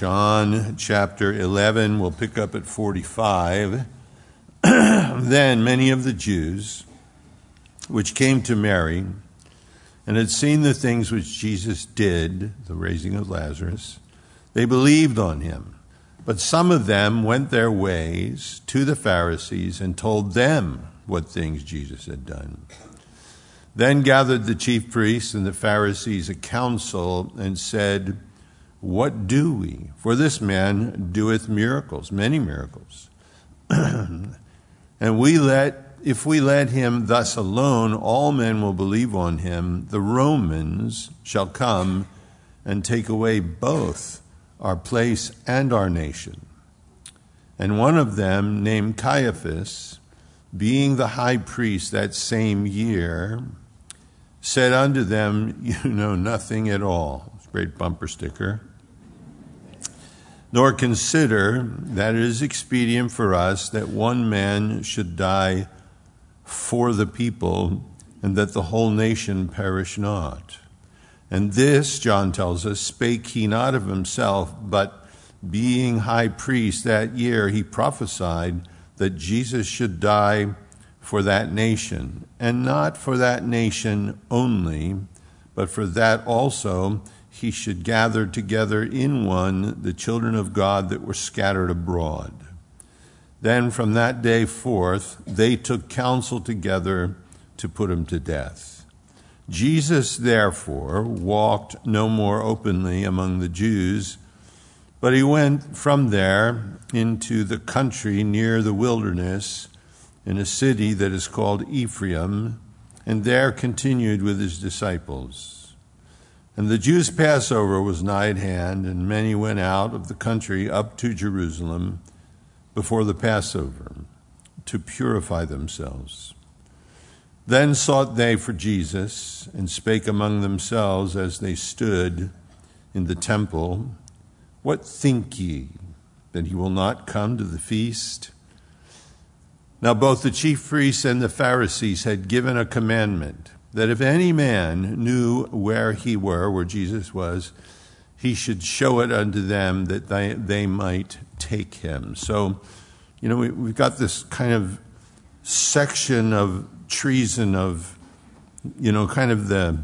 John chapter 11, we'll pick up at 45. then many of the Jews which came to Mary and had seen the things which Jesus did, the raising of Lazarus, they believed on him. But some of them went their ways to the Pharisees and told them what things Jesus had done. Then gathered the chief priests and the Pharisees a council and said, What do we? For this man doeth miracles, many miracles. and we let, if we let him thus alone, all men will believe on him. The Romans shall come and take away both our place and our nation. And one of them, named Caiaphas, being the high priest that same year, said unto them, You know nothing at all. Great bumper sticker. Nor consider that it is expedient for us that one man should die for the people, and that the whole nation perish not. And this, John tells us, spake he not of himself, but being high priest that year, he prophesied that Jesus should die for that nation, and not for that nation only, but for that also he should gather together in one the children of God that were scattered abroad. Then from that day forth, they took counsel together to put him to death. Jesus, therefore, walked no more openly among the Jews, but he went from there into the country near the wilderness in a city that is called Ephraim, and there continued with his disciples. And the Jews' Passover was nigh at hand, and many went out of the country up to Jerusalem before the Passover to purify themselves. Then sought they for Jesus, and spake among themselves as they stood in the temple, What think ye, that he will not come to the feast? Now, both the chief priests and the Pharisees had given a commandment that if any man knew where he were, where Jesus was, he should show it unto them that they, they might take him. So, you know, we, have got this kind of section of treason, of, you know, kind of the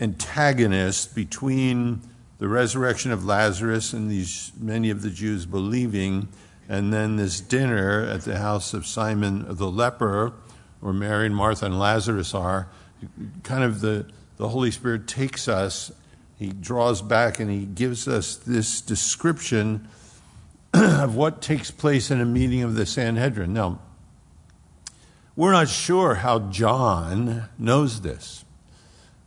antagonist between the resurrection of Lazarus and these many of the Jews believing and then this dinner at the house of Simon the leper, where Mary and Martha and Lazarus are, kind of the, the Holy Spirit takes us, he draws back, and he gives us this description of what takes place in a meeting of the Sanhedrin. Now, we're not sure how John knows this.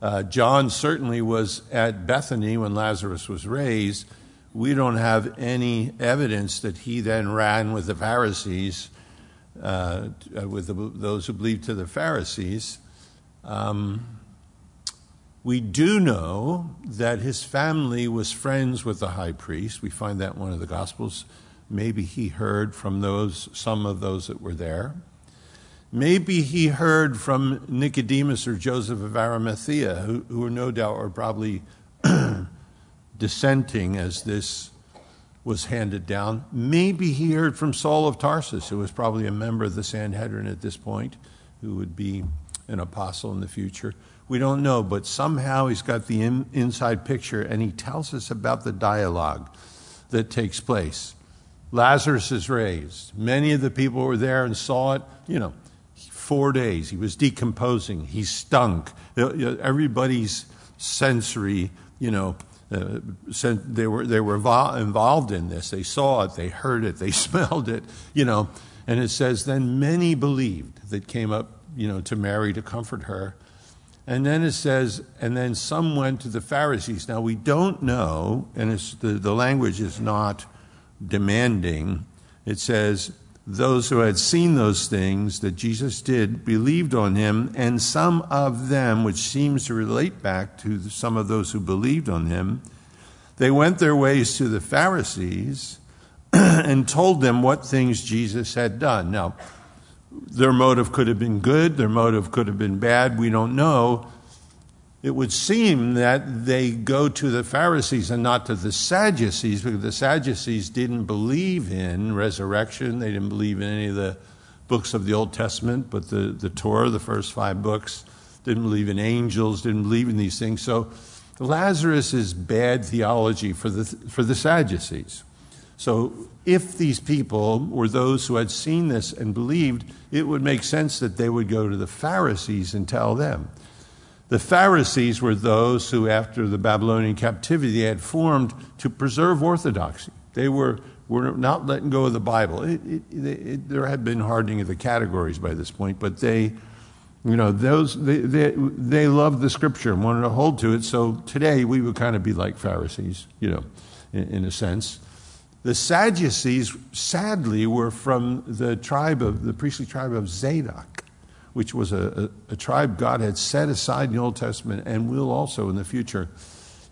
Uh, John certainly was at Bethany when Lazarus was raised we don't have any evidence that he then ran with the Pharisees, uh, with the, those who believed to the Pharisees. Um, we do know that his family was friends with the high priest. We find that in one of the Gospels. Maybe he heard from those, some of those that were there. Maybe he heard from Nicodemus or Joseph of Arimathea, who, who no doubt were probably dissenting as this was handed down. Maybe he heard from Saul of Tarsus, who was probably a member of the Sanhedrin at this point, who would be an apostle in the future. We don't know, but somehow he's got the in, inside picture and he tells us about the dialogue that takes place. Lazarus is raised. Many of the people were there and saw it. You know, four days. He was decomposing. He stunk. Everybody's sensory, you know, uh, they were they were involved in this. They saw it, they heard it, they smelled it, you know. And it says then many believed that came up, you know, to Mary to comfort her. And then it says, and then some went to the Pharisees. Now we don't know, and the, the language is not demanding. It says, those who had seen those things that Jesus did believed on him, and some of them, which seems to relate back to some of those who believed on him, they went their ways to the Pharisees and told them what things Jesus had done. Now, their motive could have been good, their motive could have been bad, we don't know. it would seem that they go to the Pharisees and not to the Sadducees because the Sadducees didn't believe in resurrection. They didn't believe in any of the books of the Old Testament, but the, the Torah, the first five books, didn't believe in angels, didn't believe in these things. So Lazarus is bad theology for the, for the Sadducees. So if these people were those who had seen this and believed, it would make sense that they would go to the Pharisees and tell them. The Pharisees were those who, after the Babylonian captivity, they had formed to preserve orthodoxy. They were, were not letting go of the Bible. It, it, it, there had been hardening of the categories by this point, but they, you know, those they, they, they loved the Scripture and wanted to hold to it. So today we would kind of be like Pharisees, you know, in, in a sense. The Sadducees, sadly, were from the tribe of the priestly tribe of Zadok which was a, a, a, tribe God had set aside in the Old Testament and will also in the future.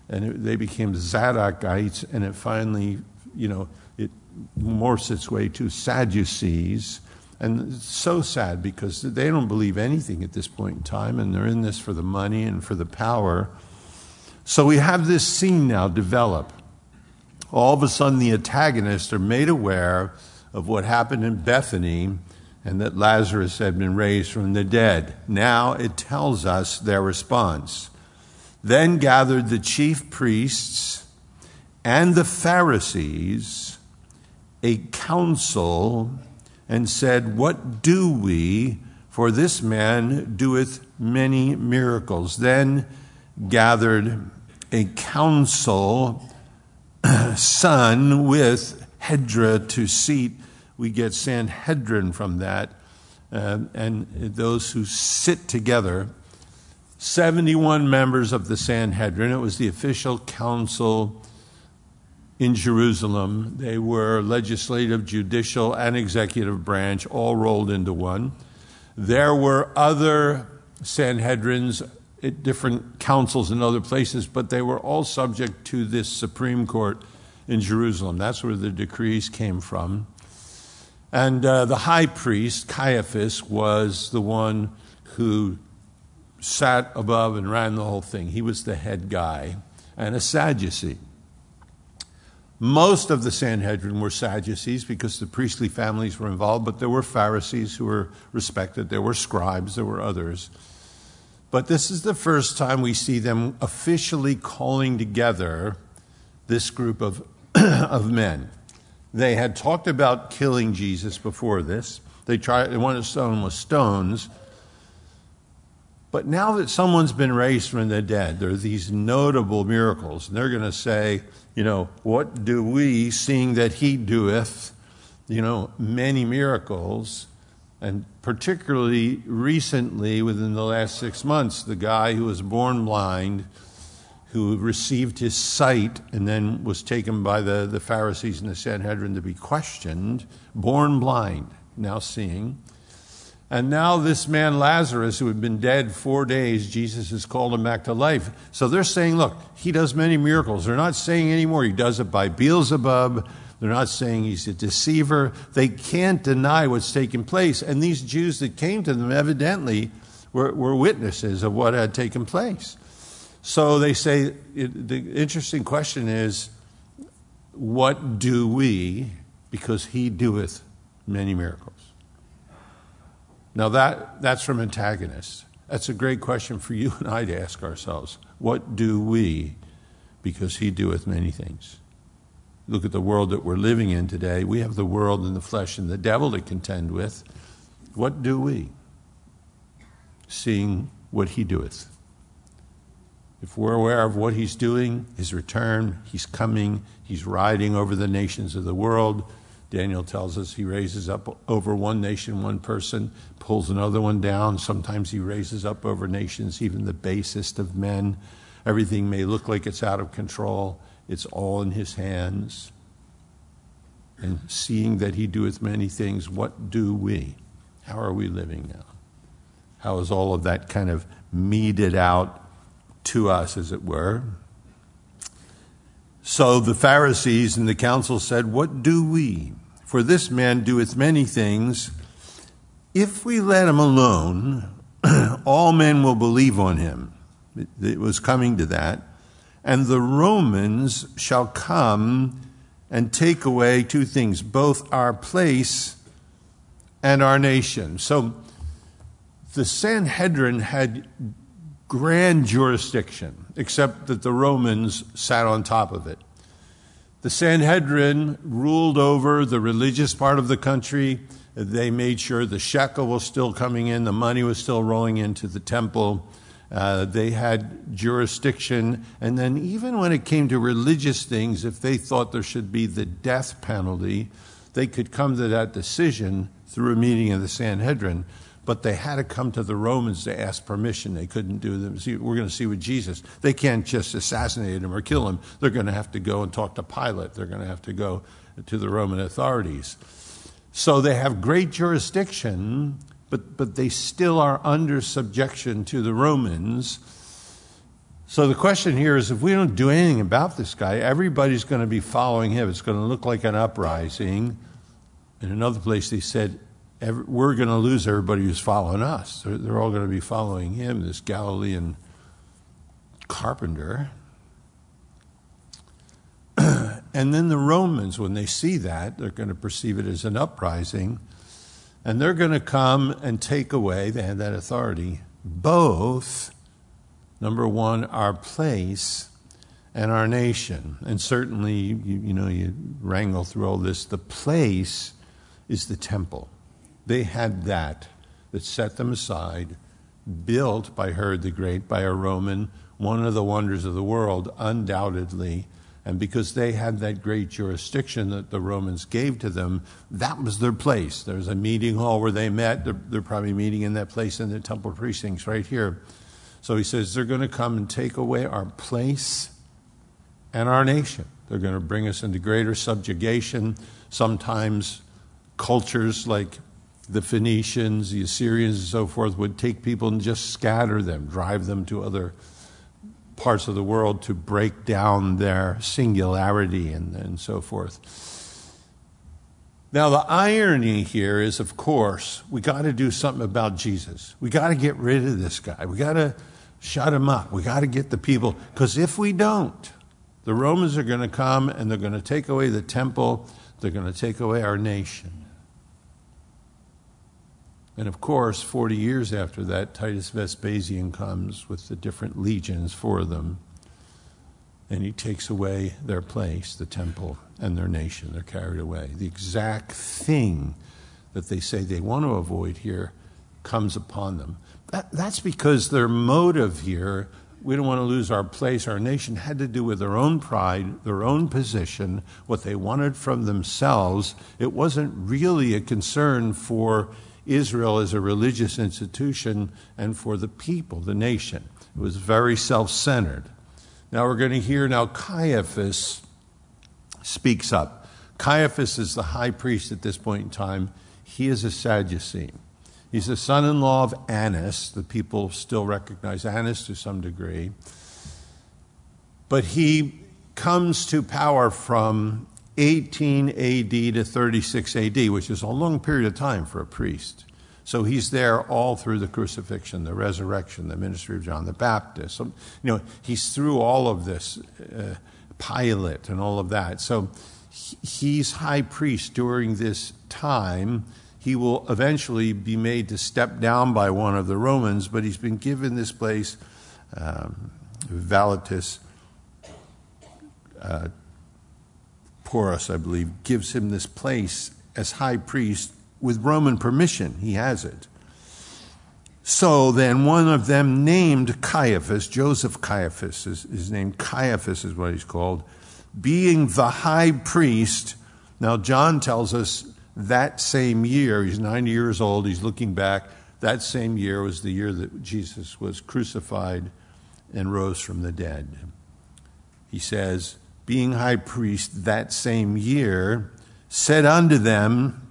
And it, they became Zadokites, and it finally, you know, it morphs its way to Sadducees. And it's so sad because they don't believe anything at this point in time, and they're in this for the money and for the power. So we have this scene now develop. All of a sudden, the antagonists are made aware of what happened in Bethany and that Lazarus had been raised from the dead. Now it tells us their response. Then gathered the chief priests and the Pharisees a council and said, What do we? For this man doeth many miracles. Then gathered a council, son with Hedra to seat we get Sanhedrin from that, uh, and those who sit together. 71 members of the Sanhedrin. It was the official council in Jerusalem. They were legislative, judicial, and executive branch, all rolled into one. There were other Sanhedrins at different councils in other places, but they were all subject to this Supreme Court in Jerusalem. That's where the decrees came from. And uh, the high priest, Caiaphas, was the one who sat above and ran the whole thing. He was the head guy and a Sadducee. Most of the Sanhedrin were Sadducees because the priestly families were involved, but there were Pharisees who were respected, there were scribes, there were others. But this is the first time we see them officially calling together this group of, of men. They had talked about killing Jesus before this. They tried, they wanted to stone him with stones. But now that someone's been raised from the dead, there are these notable miracles. And they're going to say, you know, what do we, seeing that he doeth, you know, many miracles, and particularly recently, within the last six months, the guy who was born blind who received his sight and then was taken by the, the Pharisees and the Sanhedrin to be questioned, born blind, now seeing. And now, this man Lazarus, who had been dead four days, Jesus has called him back to life. So they're saying, look, he does many miracles. They're not saying anymore he does it by Beelzebub. They're not saying he's a deceiver. They can't deny what's taken place. And these Jews that came to them evidently were, were witnesses of what had taken place. So they say it, the interesting question is, what do we, because he doeth many miracles? Now that, that's from antagonists. That's a great question for you and I to ask ourselves. What do we, because he doeth many things? Look at the world that we're living in today. We have the world and the flesh and the devil to contend with. What do we? Seeing what he doeth if we're aware of what he's doing, his return, he's coming, he's riding over the nations of the world. Daniel tells us he raises up over one nation, one person, pulls another one down. Sometimes he raises up over nations, even the basest of men. Everything may look like it's out of control, it's all in his hands. And seeing that he doeth many things, what do we? How are we living now? How is all of that kind of meted out to us, as it were. So the Pharisees and the council said, What do we? For this man doeth many things. If we let him alone, all men will believe on him. It, was coming to that. And the Romans shall come and take away two things both our place and our nation. So the Sanhedrin had grand jurisdiction, except that the Romans sat on top of it. The Sanhedrin ruled over the religious part of the country. They made sure the shekel was still coming in, the money was still rolling into the temple. Uh, they had jurisdiction. And then, even when it came to religious things, if they thought there should be the death penalty, they could come to that decision through a meeting of the Sanhedrin but they had to come to the Romans to ask permission. They couldn't do them. We're going to see with Jesus. They can't just assassinate him or kill him. They're going to have to go and talk to Pilate. They're going to have to go to the Roman authorities. So they have great jurisdiction, but, but they still are under subjection to the Romans. So the question here is if we don't do anything about this guy, everybody's going to be following him. It's going to look like an uprising. In another place, they said we're going to lose everybody who's following us. They're, they're all going to be following him, this Galilean carpenter. and then the Romans, when they see that, they're going to perceive it as an uprising. And they're going to come and take away, they had that authority, both, number one, our place and our nation. And certainly, you, you know, you wrangle through all this. The place is the temple. They had that that set them aside, built by Herod the Great, by a Roman, one of the wonders of the world, undoubtedly. And because they had that great jurisdiction that the Romans gave to them, that was their place. There's a meeting hall where they met. They're, they're probably meeting in that place in the temple precincts right here. So he says, they're going to come and take away our place and our nation. They're going to bring us into greater subjugation. Sometimes cultures like the Phoenicians, the Assyrians, and so forth would take people and just scatter them, drive them to other parts of the world to break down their singularity and, and so forth. Now, the irony here is, of course, we got to do something about Jesus. We got to get rid of this guy. We got to shut him up. We got to get the people. Because if we don't, the Romans are going to come and they're going to take away the temple, they're going to take away our nation. And of course, 40 years after that, Titus Vespasian comes with the different legions for them. And he takes away their place, the temple, and their nation. They're carried away. The exact thing that they say they want to avoid here comes upon them. That, that's because their motive here, we don't want to lose our place, our nation, had to do with their own pride, their own position, what they wanted from themselves. It wasn't really a concern for Israel as a religious institution and for the people, the nation. It was very self centered. Now we're going to hear now Caiaphas speaks up. Caiaphas is the high priest at this point in time. He is a Sadducee. He's the son in law of Annas. The people still recognize Annas to some degree. But he comes to power from 18 AD to 36 AD, which is a long period of time for a priest. So he's there all through the crucifixion, the resurrection, the ministry of John the Baptist. So, you know, he's through all of this, uh, Pilate and all of that. So he's high priest during this time. He will eventually be made to step down by one of the Romans, but he's been given this place, um, Valitus. Uh, Porus, I believe, gives him this place as high priest with Roman permission. He has it. So then, one of them named Caiaphas, Joseph Caiaphas is his name, Caiaphas is what he's called, being the high priest. Now, John tells us that same year, he's 90 years old, he's looking back, that same year was the year that Jesus was crucified and rose from the dead. He says, being high priest that same year, said unto them,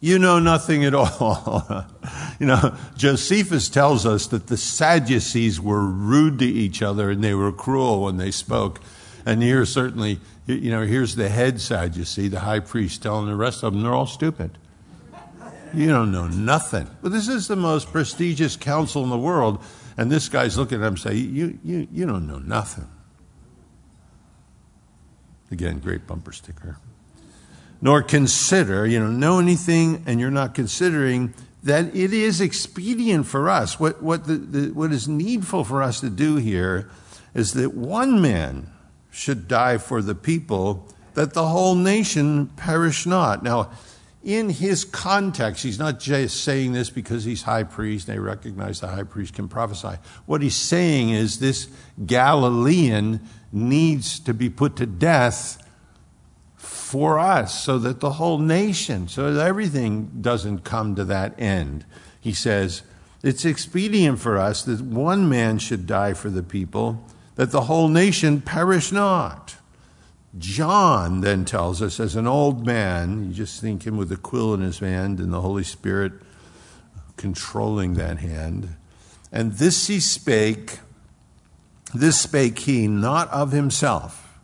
You know nothing at all. you know, Josephus tells us that the Sadducees were rude to each other and they were cruel when they spoke. And here, certainly, you know, here's the head Sadducee, the high priest, telling the rest of them they're all stupid. You don't know nothing. But this is the most prestigious council in the world. And this guy's looking at him saying, you, you, you don't know nothing. Again, great bumper sticker. Nor consider, you know, know anything, and you're not considering that it is expedient for us. What, what, the, the, what is needful for us to do here is that one man should die for the people, that the whole nation perish not. Now, in his context, he's not just saying this because he's high priest they recognize the high priest can prophesy. What he's saying is this Galilean needs to be put to death for us so that the whole nation, so that everything doesn't come to that end. He says, It's expedient for us that one man should die for the people, that the whole nation perish not. John then tells us, as an old man, you just think him with a quill in his hand and the Holy Spirit controlling that hand. And this he spake, this spake he not of himself,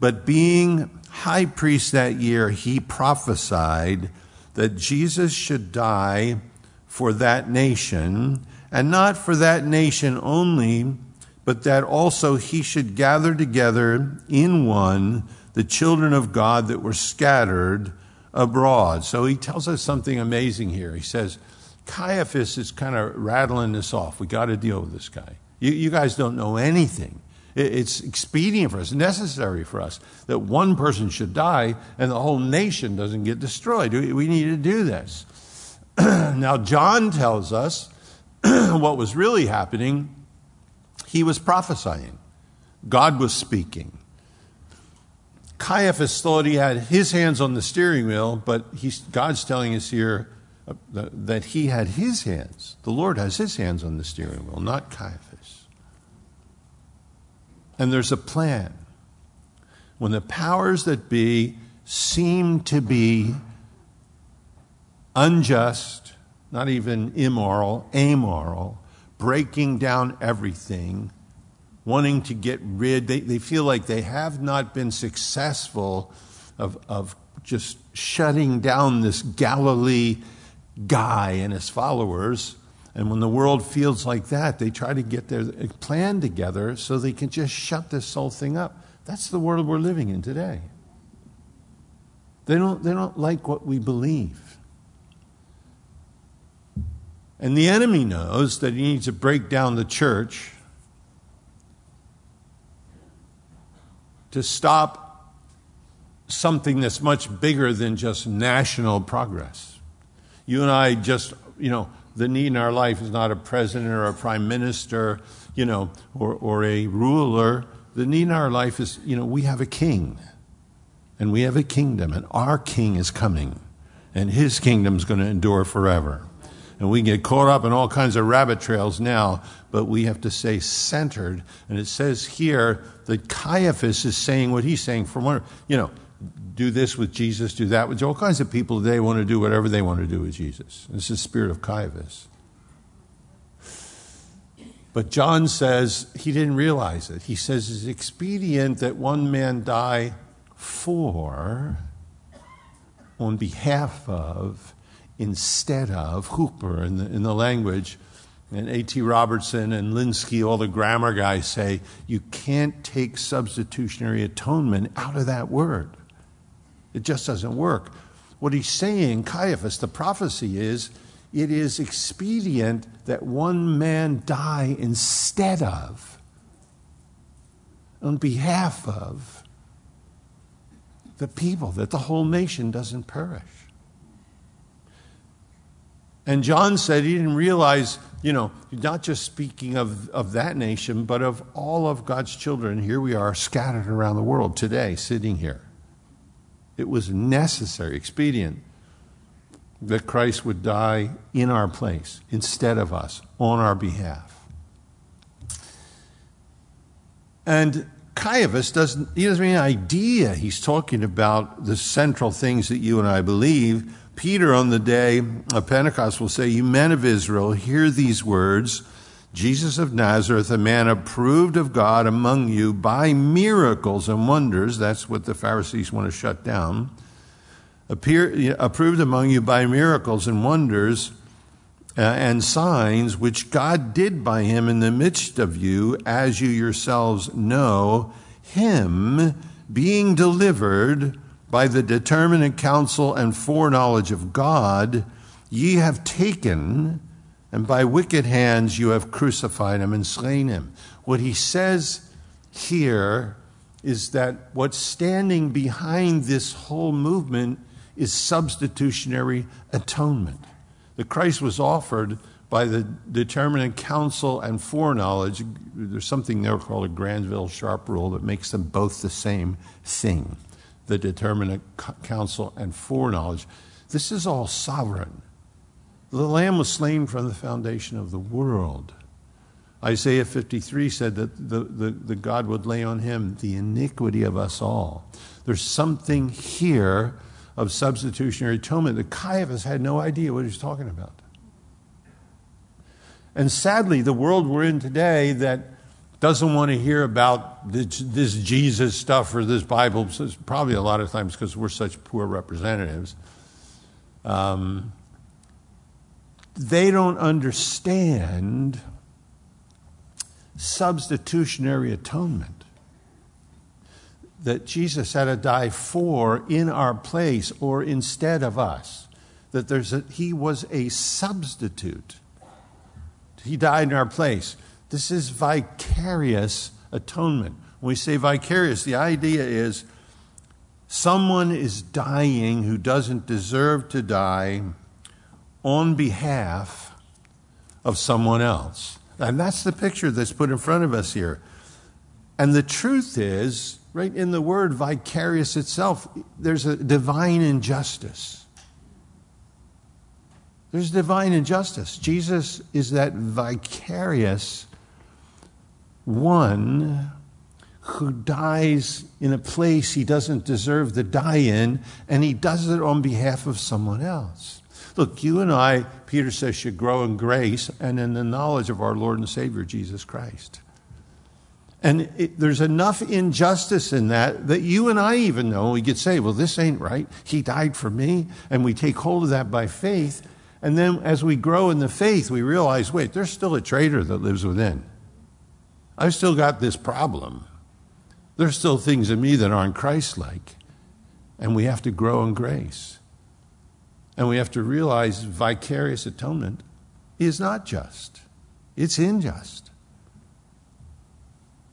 but being high priest that year, he prophesied that Jesus should die for that nation, and not for that nation only but that also he should gather together in one the children of God that were scattered abroad. So he tells us something amazing here. He says, Caiaphas is kind of rattling this off. We got to deal with this guy. You, you guys don't know anything. It's expedient for us, necessary for us that one person should die and the whole nation doesn't get destroyed. We need to do this. now, John tells us what was really happening he was prophesying, God was speaking. Caiaphas thought he had his hands on the steering wheel, but God's telling us here uh, that he had his hands. The Lord has his hands on the steering wheel, not Caiaphas. And there's a plan. When the powers that be seem to be unjust, not even immoral, amoral, breaking down everything, wanting to get rid. They, they feel like they have not been successful of, of just shutting down this Galilee guy and his followers. And when the world feels like that, they try to get their plan together so they can just shut this whole thing up. That's the world we're living in today. They don't, they don't like what we believe. And the enemy knows that he needs to break down the church to stop something that's much bigger than just national progress. You and I just, you know, the need in our life is not a president or a prime minister, you know, or, or a ruler. The need in our life is, you know, we have a king and we have a kingdom, and our king is coming, and his kingdom is going to endure forever. And we get caught up in all kinds of rabbit trails now, but we have to stay centered. And it says here that Caiaphas is saying what he's saying from one, you know, do this with Jesus, do that with all kinds of people today want to do whatever they want to do with Jesus. This is the spirit of Caiaphas. But John says he didn't realize it. He says it's expedient that one man die for, on behalf of, instead of huper in the, in the language. And A.T. Robertson and Lenski, all the grammar guys say you can't take substitutionary atonement out of that word. It just doesn't work. What he's saying, Caiaphas, the prophecy is it is expedient that one man die instead of, on behalf of, the people, that the whole nation doesn't perish. And John said he didn't realize, you know, not just speaking of, of that nation, but of all of God's children. Here we are scattered around the world today, sitting here. It was necessary, expedient, that Christ would die in our place instead of us, on our behalf. And Caiaphas doesn't, he doesn't have any idea he's talking about the central things that you and I believe Peter on the day of Pentecost will say, You men of Israel, hear these words Jesus of Nazareth, a man approved of God among you by miracles and wonders. That's what the Pharisees want to shut down. Appear, approved among you by miracles and wonders uh, and signs which God did by him in the midst of you, as you yourselves know, him being delivered by the determinate counsel and foreknowledge of God, ye have taken, and by wicked hands you have crucified him and slain him. What he says here is that what's standing behind this whole movement is substitutionary atonement. The Christ was offered by the determinate counsel and foreknowledge. There's something there called a Granville Sharp rule that makes them both the same thing the determinate counsel and foreknowledge. This is all sovereign. The Lamb was slain from the foundation of the world. Isaiah 53 said that the, the, the, God would lay on him the iniquity of us all. There's something here of substitutionary atonement that Caiaphas had no idea what he was talking about. And sadly, the world we're in today that doesn't want to hear about this, this Jesus stuff or this Bible, probably a lot of times because we're such poor representatives. Um, they don't understand substitutionary atonement. That Jesus had to die for in our place or instead of us. That there's a, he was a substitute. He died in our place. This is vicarious atonement. When we say vicarious, the idea is someone is dying who doesn't deserve to die on behalf of someone else. And that's the picture that's put in front of us here. And the truth is, right in the word vicarious itself, there's a divine injustice. There's divine injustice. Jesus is that vicarious one who dies in a place he doesn't deserve to die in, and he does it on behalf of someone else. Look, you and I, Peter says, should grow in grace and in the knowledge of our Lord and Savior, Jesus Christ. And it, there's enough injustice in that that you and I even know we could say, well, this ain't right. He died for me. And we take hold of that by faith. And then as we grow in the faith, we realize, wait, there's still a traitor that lives within. I've still got this problem. There's still things in me that aren't Christ like. And we have to grow in grace. And we have to realize vicarious atonement is not just, it's unjust.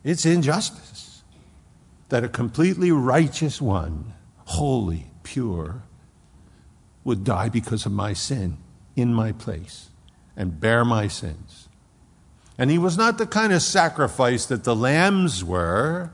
It's injustice that a completely righteous one, holy, pure, would die because of my sin in my place and bear my sins. And he was not the kind of sacrifice that the lambs were.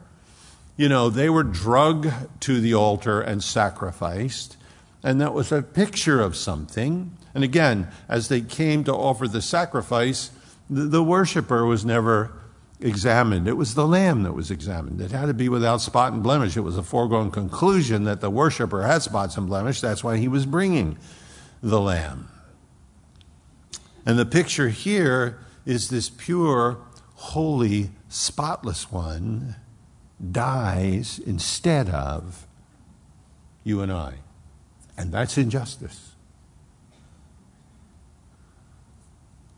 You know, they were drugged to the altar and sacrificed and that was a picture of something. And again, as they came to offer the sacrifice, the, the worshiper was never examined. It was the lamb that was examined. It had to be without spot and blemish. It was a foregone conclusion that the worshiper had spots and blemish. That's why he was bringing the lamb. And the picture here is this pure, holy, spotless one dies instead of you and I. And that's injustice.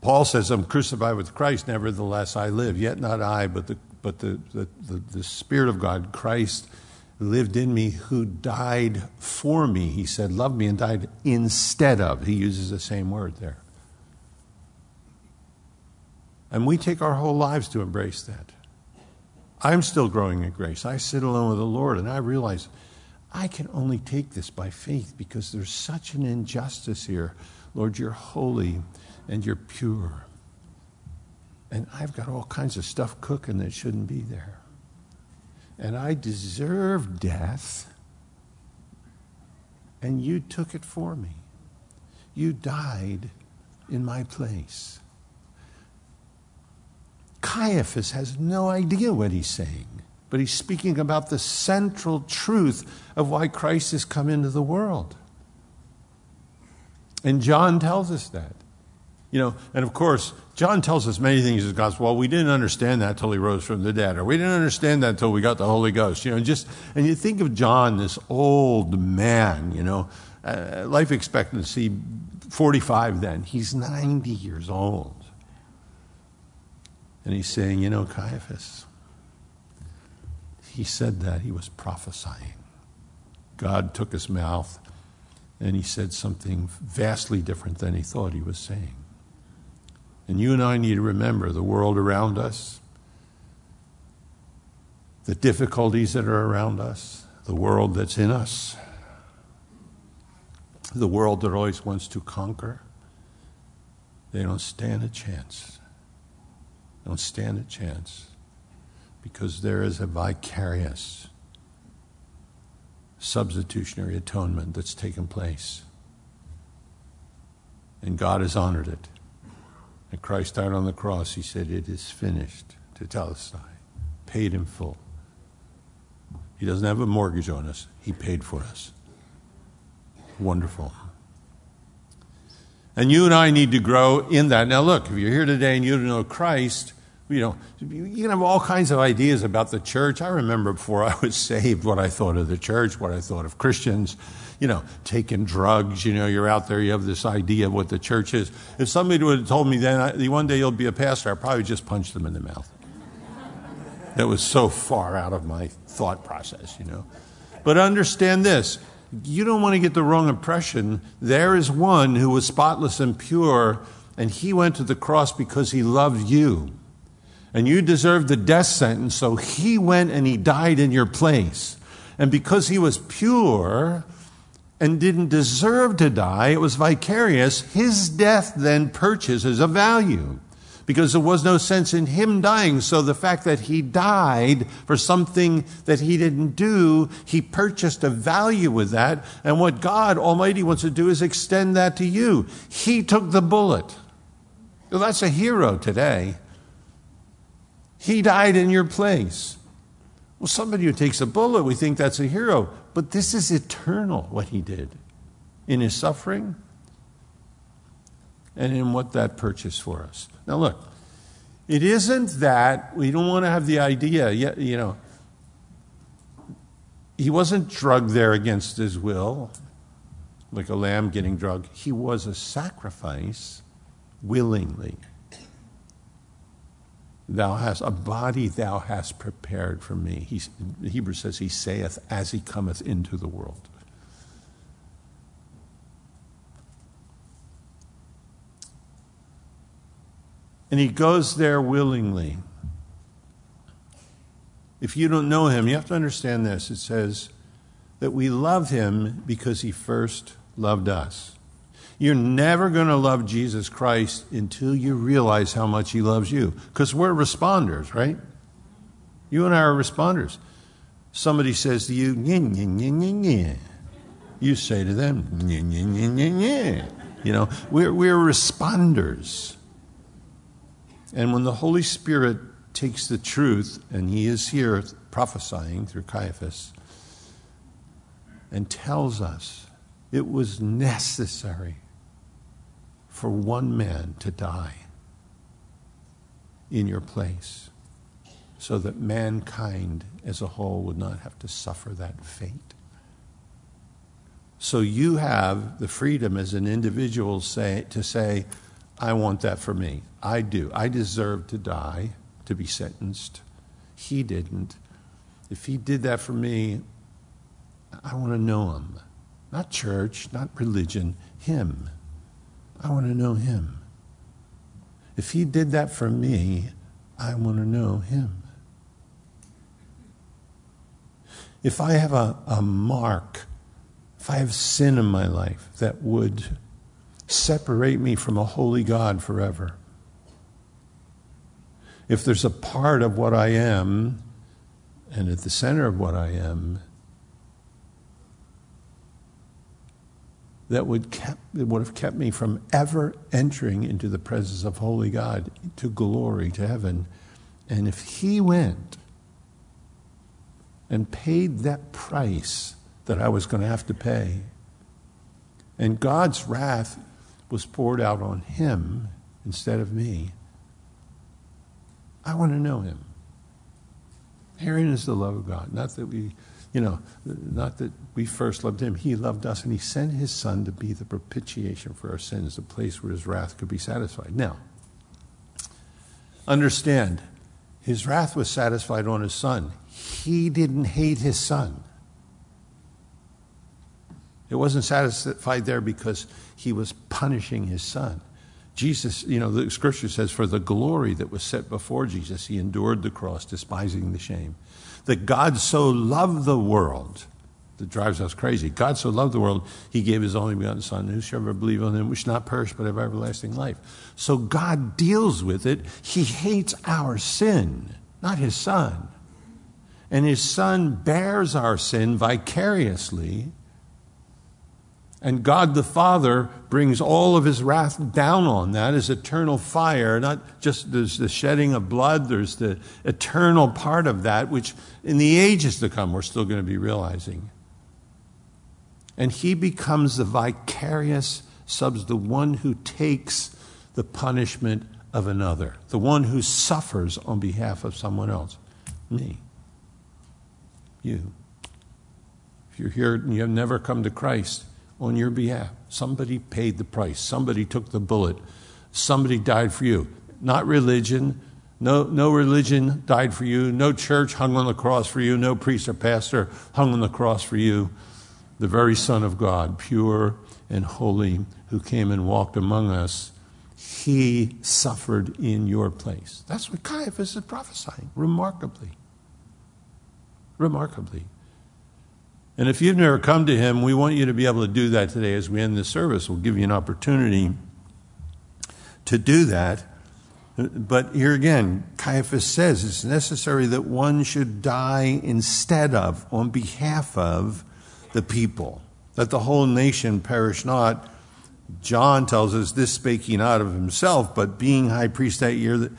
Paul says, I'm crucified with Christ, nevertheless I live. Yet not I, but the, but the, the, the, the Spirit of God, Christ, lived in me, who died for me. He said, Loved me and died instead of. He uses the same word there. And we take our whole lives to embrace that. I'm still growing in grace. I sit alone with the Lord and I realize I can only take this by faith because there's such an injustice here. Lord, you're holy and you're pure. And I've got all kinds of stuff cooking that shouldn't be there. And I deserve death, and you took it for me. You died in my place. Caiaphas has no idea what he's saying but he's speaking about the central truth of why Christ has come into the world. And John tells us that. You know, and of course, John tells us many things in gospel. Well, we didn't understand that until he rose from the dead, or we didn't understand that until we got the Holy Ghost. You know, just and you think of John, this old man. You know, uh, life expectancy 45 then. He's 90 years old. And he's saying, You know, Caiaphas, he said that he was prophesying. God took his mouth and he said something vastly different than he thought he was saying. And you and I need to remember the world around us, the difficulties that are around us, the world that's in us, the world that always wants to conquer. They don't stand a chance. They don't stand a chance because there is a vicarious substitutionary atonement that's taken place. And God has honored it. And Christ died on the cross. He said, It is finished Tetelestai, paid in full. He doesn't have a mortgage on us, He paid for us. Wonderful. And you and I need to grow in that. Now, look, if you're here today and you don't know Christ, you know, you can have all kinds of ideas about the church. I remember before I was saved what I thought of the church, what I thought of Christians, you know, taking drugs. You know, you're out there, you have this idea of what the church is. If somebody would have told me then, one day you'll be a pastor, I'd probably just punch them in the mouth. That was so far out of my thought process, you know. But understand this you don't want to get the wrong impression. There is one who was spotless and pure, and he went to the cross because he loved you and you deserved the death sentence, so he went and he died in your place. And because he was pure and didn't deserve to die, it was vicarious, his death then purchases a value. Because there was no sense in him dying. So the fact that he died for something that he didn't do, he purchased a value with that. And what God Almighty wants to do is extend that to you. He took the bullet. Well, that's a hero today. He died in your place. Well, somebody who takes a bullet, we think that's a hero. But this is eternal, what he did in his suffering and in what that purchased for us. Now, look, it isn't that we don't want to have the idea, you know, he wasn't drugged there against his will, like a lamb getting drugged. He was a sacrifice willingly thou hast a body thou hast prepared for me. He, Hebrew says he saith as he cometh into the world. And he goes there willingly. If you don't know him, you have to understand this. It says that we love him because he first loved us. You're never going to love Jesus Christ until you realize how much He loves you. Because we're responders, right? You and I are responders. Somebody says to you, nye, nye, nye, nye, nye. You say to them, nye, nye, nye, nye, nye. You know, we're, we're responders. And when the Holy Spirit takes the truth, and He is here prophesying through Caiaphas, and tells us it was necessary for one man to die in your place so that mankind as a whole would not have to suffer that fate. So you have the freedom as an individual say, to say, I want that for me. I do. I deserve to die, to be sentenced. He didn't. If he did that for me, I want to know him. Not church, not religion, him. I want to know him. If he did that for me, I want to know him. If I have a, a mark, if I have sin in my life that would separate me from a holy God forever, if there's a part of what I am, and at the center of what I am, that would, kept, would have kept me from ever entering into the presence of holy God, to glory, to heaven. And if he went and paid that price that I was going to have to pay, and God's wrath was poured out on him instead of me, I want to know him. Herein is the love of God. Not that we you know, not that we first loved him, he loved us, and he sent his son to be the propitiation for our sins, the place where his wrath could be satisfied. Now, understand, his wrath was satisfied on his son. He didn't hate his son. It wasn't satisfied there because he was punishing his son. Jesus, you know, the scripture says, for the glory that was set before Jesus, he endured the cross, despising the shame. That God so loved the world, that drives us crazy. God so loved the world, he gave his only begotten Son. Whosoever believe on him, which not perish, but have everlasting life. So God deals with it. He hates our sin, not his Son. And his Son bears our sin vicariously and God the Father brings all of his wrath down on that as eternal fire. Not just there's the shedding of blood, there's the eternal part of that, which in the ages to come we're still going to be realizing. And he becomes the vicarious subs, the one who takes the punishment of another, the one who suffers on behalf of someone else. Me. You. If you're here and you have never come to Christ, on your behalf. Somebody paid the price. Somebody took the bullet. Somebody died for you. Not religion. No, no religion died for you. No church hung on the cross for you. No priest or pastor hung on the cross for you. The very Son of God, pure and holy, who came and walked among us, he suffered in your place. That's what Caiaphas is prophesying, remarkably. Remarkably. And if you've never come to Him, we want you to be able to do that today as we end this service. We'll give you an opportunity to do that. But here again, Caiaphas says it's necessary that one should die instead of, on behalf of, the people, that the whole nation perish not. John tells us this spake he not of himself, but being high priest that year, that,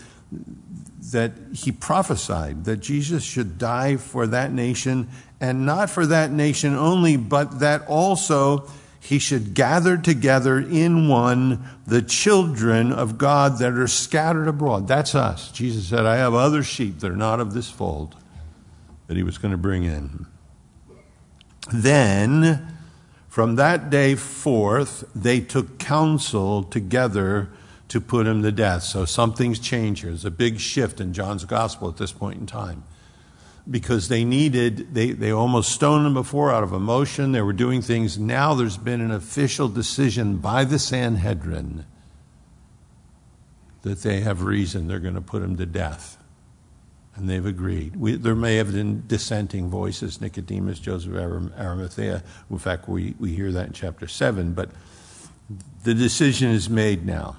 that he prophesied that Jesus should die for that nation and not for that nation only, but that also he should gather together in one the children of God that are scattered abroad. That's us. Jesus said, I have other sheep that are not of this fold that he was going to bring in. Then, from that day forth, they took counsel together to put him to death. So something's changed here. There's a big shift in John's gospel at this point in time because they needed, they, almost stoned him before out of emotion. They were doing things. Now there's been an official decision by the Sanhedrin that they have reason they're going to put him to death. And they've agreed. There may have been dissenting voices, Nicodemus, Joseph Arimathea. In fact, we, we hear that in chapter 7. But the decision is made now.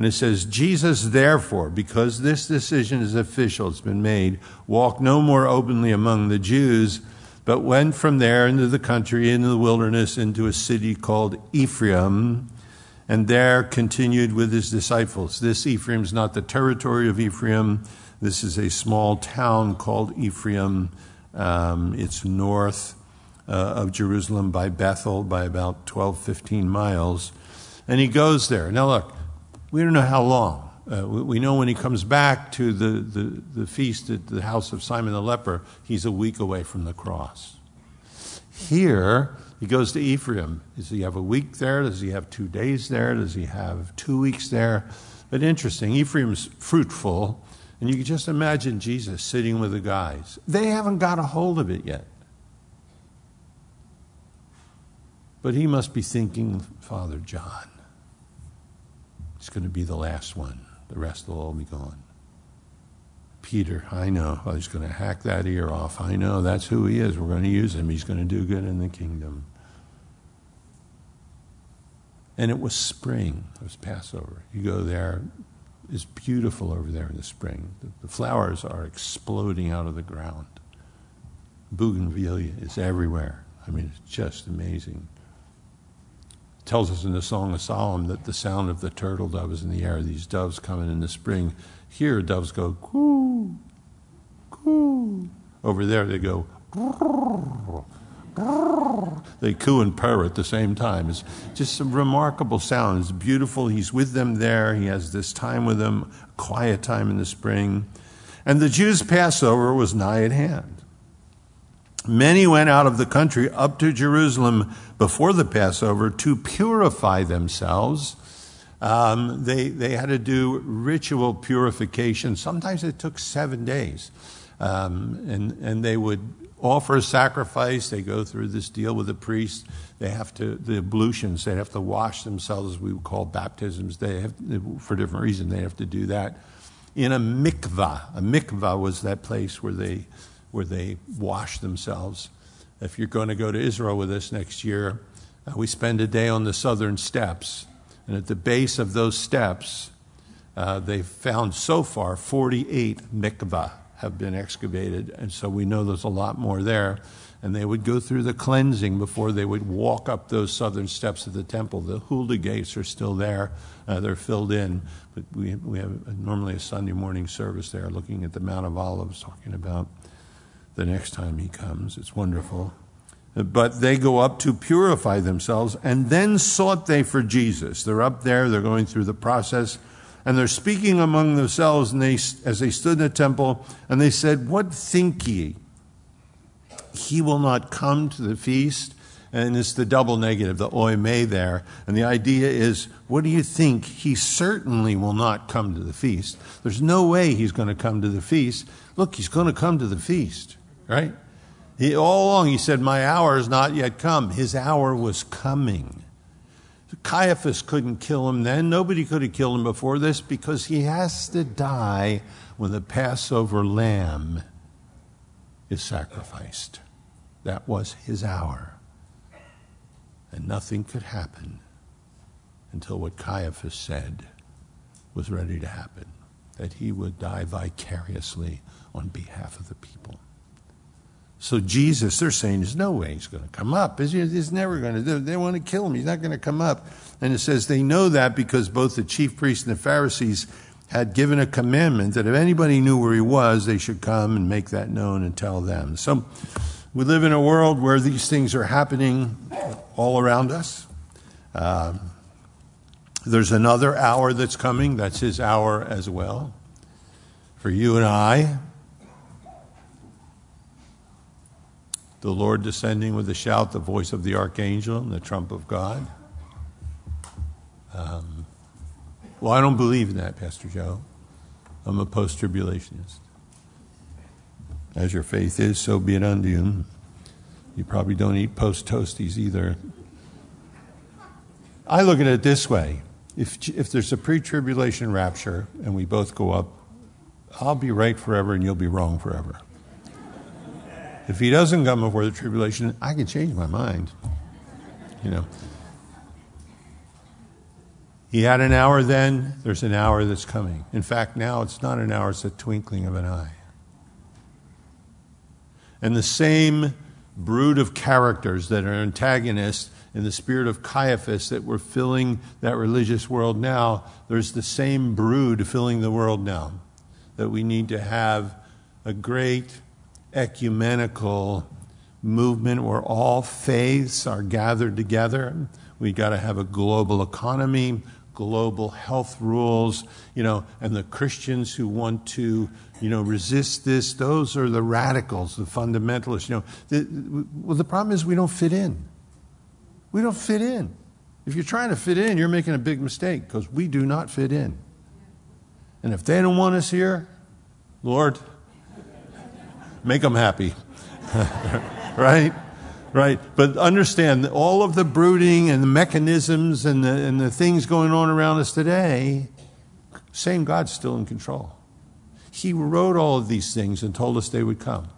And it says, Jesus, therefore, because this decision is official, it's been made, walked no more openly among the Jews, but went from there into the country, into the wilderness, into a city called Ephraim, and there continued with his disciples. This Ephraim is not the territory of Ephraim. This is a small town called Ephraim. Um, it's north uh, of Jerusalem by Bethel by about 12, 15 miles. And he goes there. Now, look, we don't know how long. Uh, we, we, know when he comes back to the, the, the feast at the house of Simon the leper, he's a week away from the cross. Here, he goes to Ephraim. Does he have a week there? Does he have two days there? Does he have two weeks there? But interesting, Ephraim's fruitful, and you can just imagine Jesus sitting with the guys. They haven't got a hold of it yet. But he must be thinking, Father John. He's going to be the last one. The rest will all be gone. Peter, I know. Oh, he's going to hack that ear off. I know. That's who he is. We're going to use him. He's going to do good in the kingdom. And it was spring. It was Passover. You go there. It's beautiful over there in the spring. The, the flowers are exploding out of the ground. Bougainvillea is everywhere. I mean, it's just amazing tells us in the Song of Solomon that the sound of the turtle dove is in the air. These doves coming in the spring. Here, doves go coo, coo. Over there, they go. They coo and purr at the same time. It's just some remarkable sound. It's beautiful. He's with them there. He has this time with them, quiet time in the spring. And the Jews' Passover was nigh at hand. Many went out of the country up to Jerusalem before the Passover to purify themselves. Um, they, they had to do ritual purification. Sometimes it took seven days. Um, and, and they would offer a sacrifice. They go through this deal with the priest. They have to, the ablutions, they have to wash themselves, we would call baptisms. They have, for different reasons, they have to do that in a mikvah. A mikvah was that place where they where they wash themselves. If you're going to go to Israel with us next year, uh, we spend a day on the southern steps. And at the base of those steps, uh, they've found so far 48 mikvah have been excavated. And so we know there's a lot more there. And they would go through the cleansing before they would walk up those southern steps of the temple. The Huldah gates are still there, uh, they're filled in. But we, we have normally a Sunday morning service there looking at the Mount of Olives, talking about the next time he comes. It's wonderful. But they go up to purify themselves, and then sought they for Jesus. They're up there, they're going through the process, and they're speaking among themselves and they, as they stood in the temple, and they said, What think ye? He will not come to the feast. And it's the double negative, the ou mē there. And the idea is, what do you think? He certainly will not come to the feast. There's no way he's going to come to the feast. Look, he's going to come to the feast right? He, all along he said, My hour is not yet come. His hour was coming. Caiaphas couldn't kill him then. Nobody could have killed him before this because he has to die when the Passover lamb is sacrificed. That was his hour. And nothing could happen until what Caiaphas said was ready to happen that he would die vicariously on behalf of the people. So Jesus, they're saying, there's no way he's going to come up. He's never going to. They want to kill him. He's not going to come up. And it says they know that because both the chief priests and the Pharisees had given a commandment that if anybody knew where he was, they should come and make that known and tell them. So we live in a world where these things are happening all around us. Um, there's another hour that's coming. That's his hour as well. For you and I, the Lord descending with a shout, the voice of the archangel, and the trump of God. Um, well, I don't believe in that, Pastor Joe. I'm a post tribulationist. As your faith is, so be it unto you. You probably don't eat post toasties either. I look at it this way if, if there's a pre tribulation rapture and we both go up, I'll be right forever and you'll be wrong forever. If he doesn't come before the tribulation, I can change my mind. You know. He had an hour then, there's an hour that's coming. In fact, now it's not an hour, it's a twinkling of an eye. And the same brood of characters that are antagonists in the spirit of Caiaphas that were filling that religious world now, there's the same brood filling the world now. That we need to have a great ecumenical movement where all faiths are gathered together. We got to have a global economy, global health rules, you know, and the Christians who want to, you know, resist this, those are the radicals, the fundamentalists, you know. The, well, the problem is we don't fit in. We don't fit in. If you're trying to fit in, you're making a big mistake because we do not fit in. And if they don't want us here, Lord, make them happy. right? Right. But understand all of the brooding and the mechanisms and the, and the things going on around us today, same God's still in control. He wrote all of these things and told us they would come.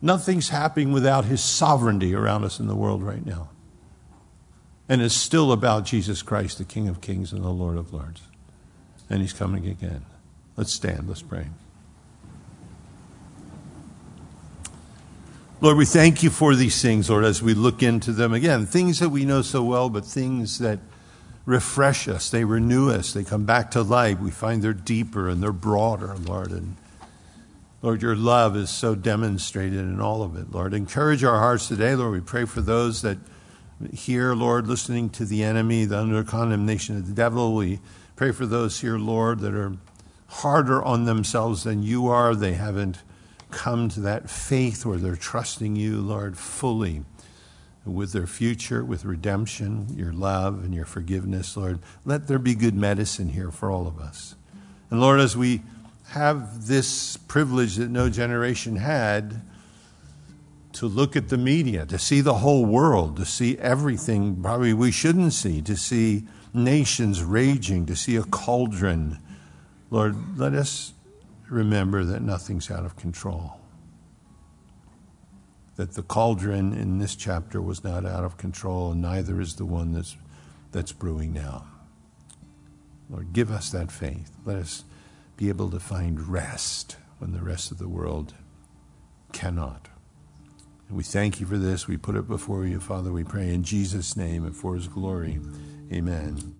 Nothing's happening without His sovereignty around us in the world right now. And it's still about Jesus Christ, the King of Kings and the Lord of Lords. And He's coming again. Let's stand, let's pray. Lord, we thank you for these things, Lord, as we look into them again. Things that we know so well, but things that refresh us, they renew us, they come back to life. We find they're deeper and they're broader, Lord. And Lord, your love is so demonstrated in all of it, Lord. Encourage our hearts today, Lord. We pray for those that here, Lord, listening to the enemy, the under condemnation of the devil. We pray for those here, Lord, that are harder on themselves than you are. They haven't come to that faith where they're trusting you, Lord, fully with their future, with redemption, your love, and your forgiveness, Lord. Let there be good medicine here for all of us. And Lord, as we have this privilege that no generation had to look at the media, to see the whole world, to see everything probably we shouldn't see, to see nations raging, to see a cauldron. Lord, let us remember that nothing's out of control. That the cauldron in this chapter was not out of control, and neither is the one that's, that's brewing now. Lord, give us that faith. Let us be able to find rest when the rest of the world cannot. We thank you for this. We put it before you, Father. We pray in Jesus' name and for his glory. Amen.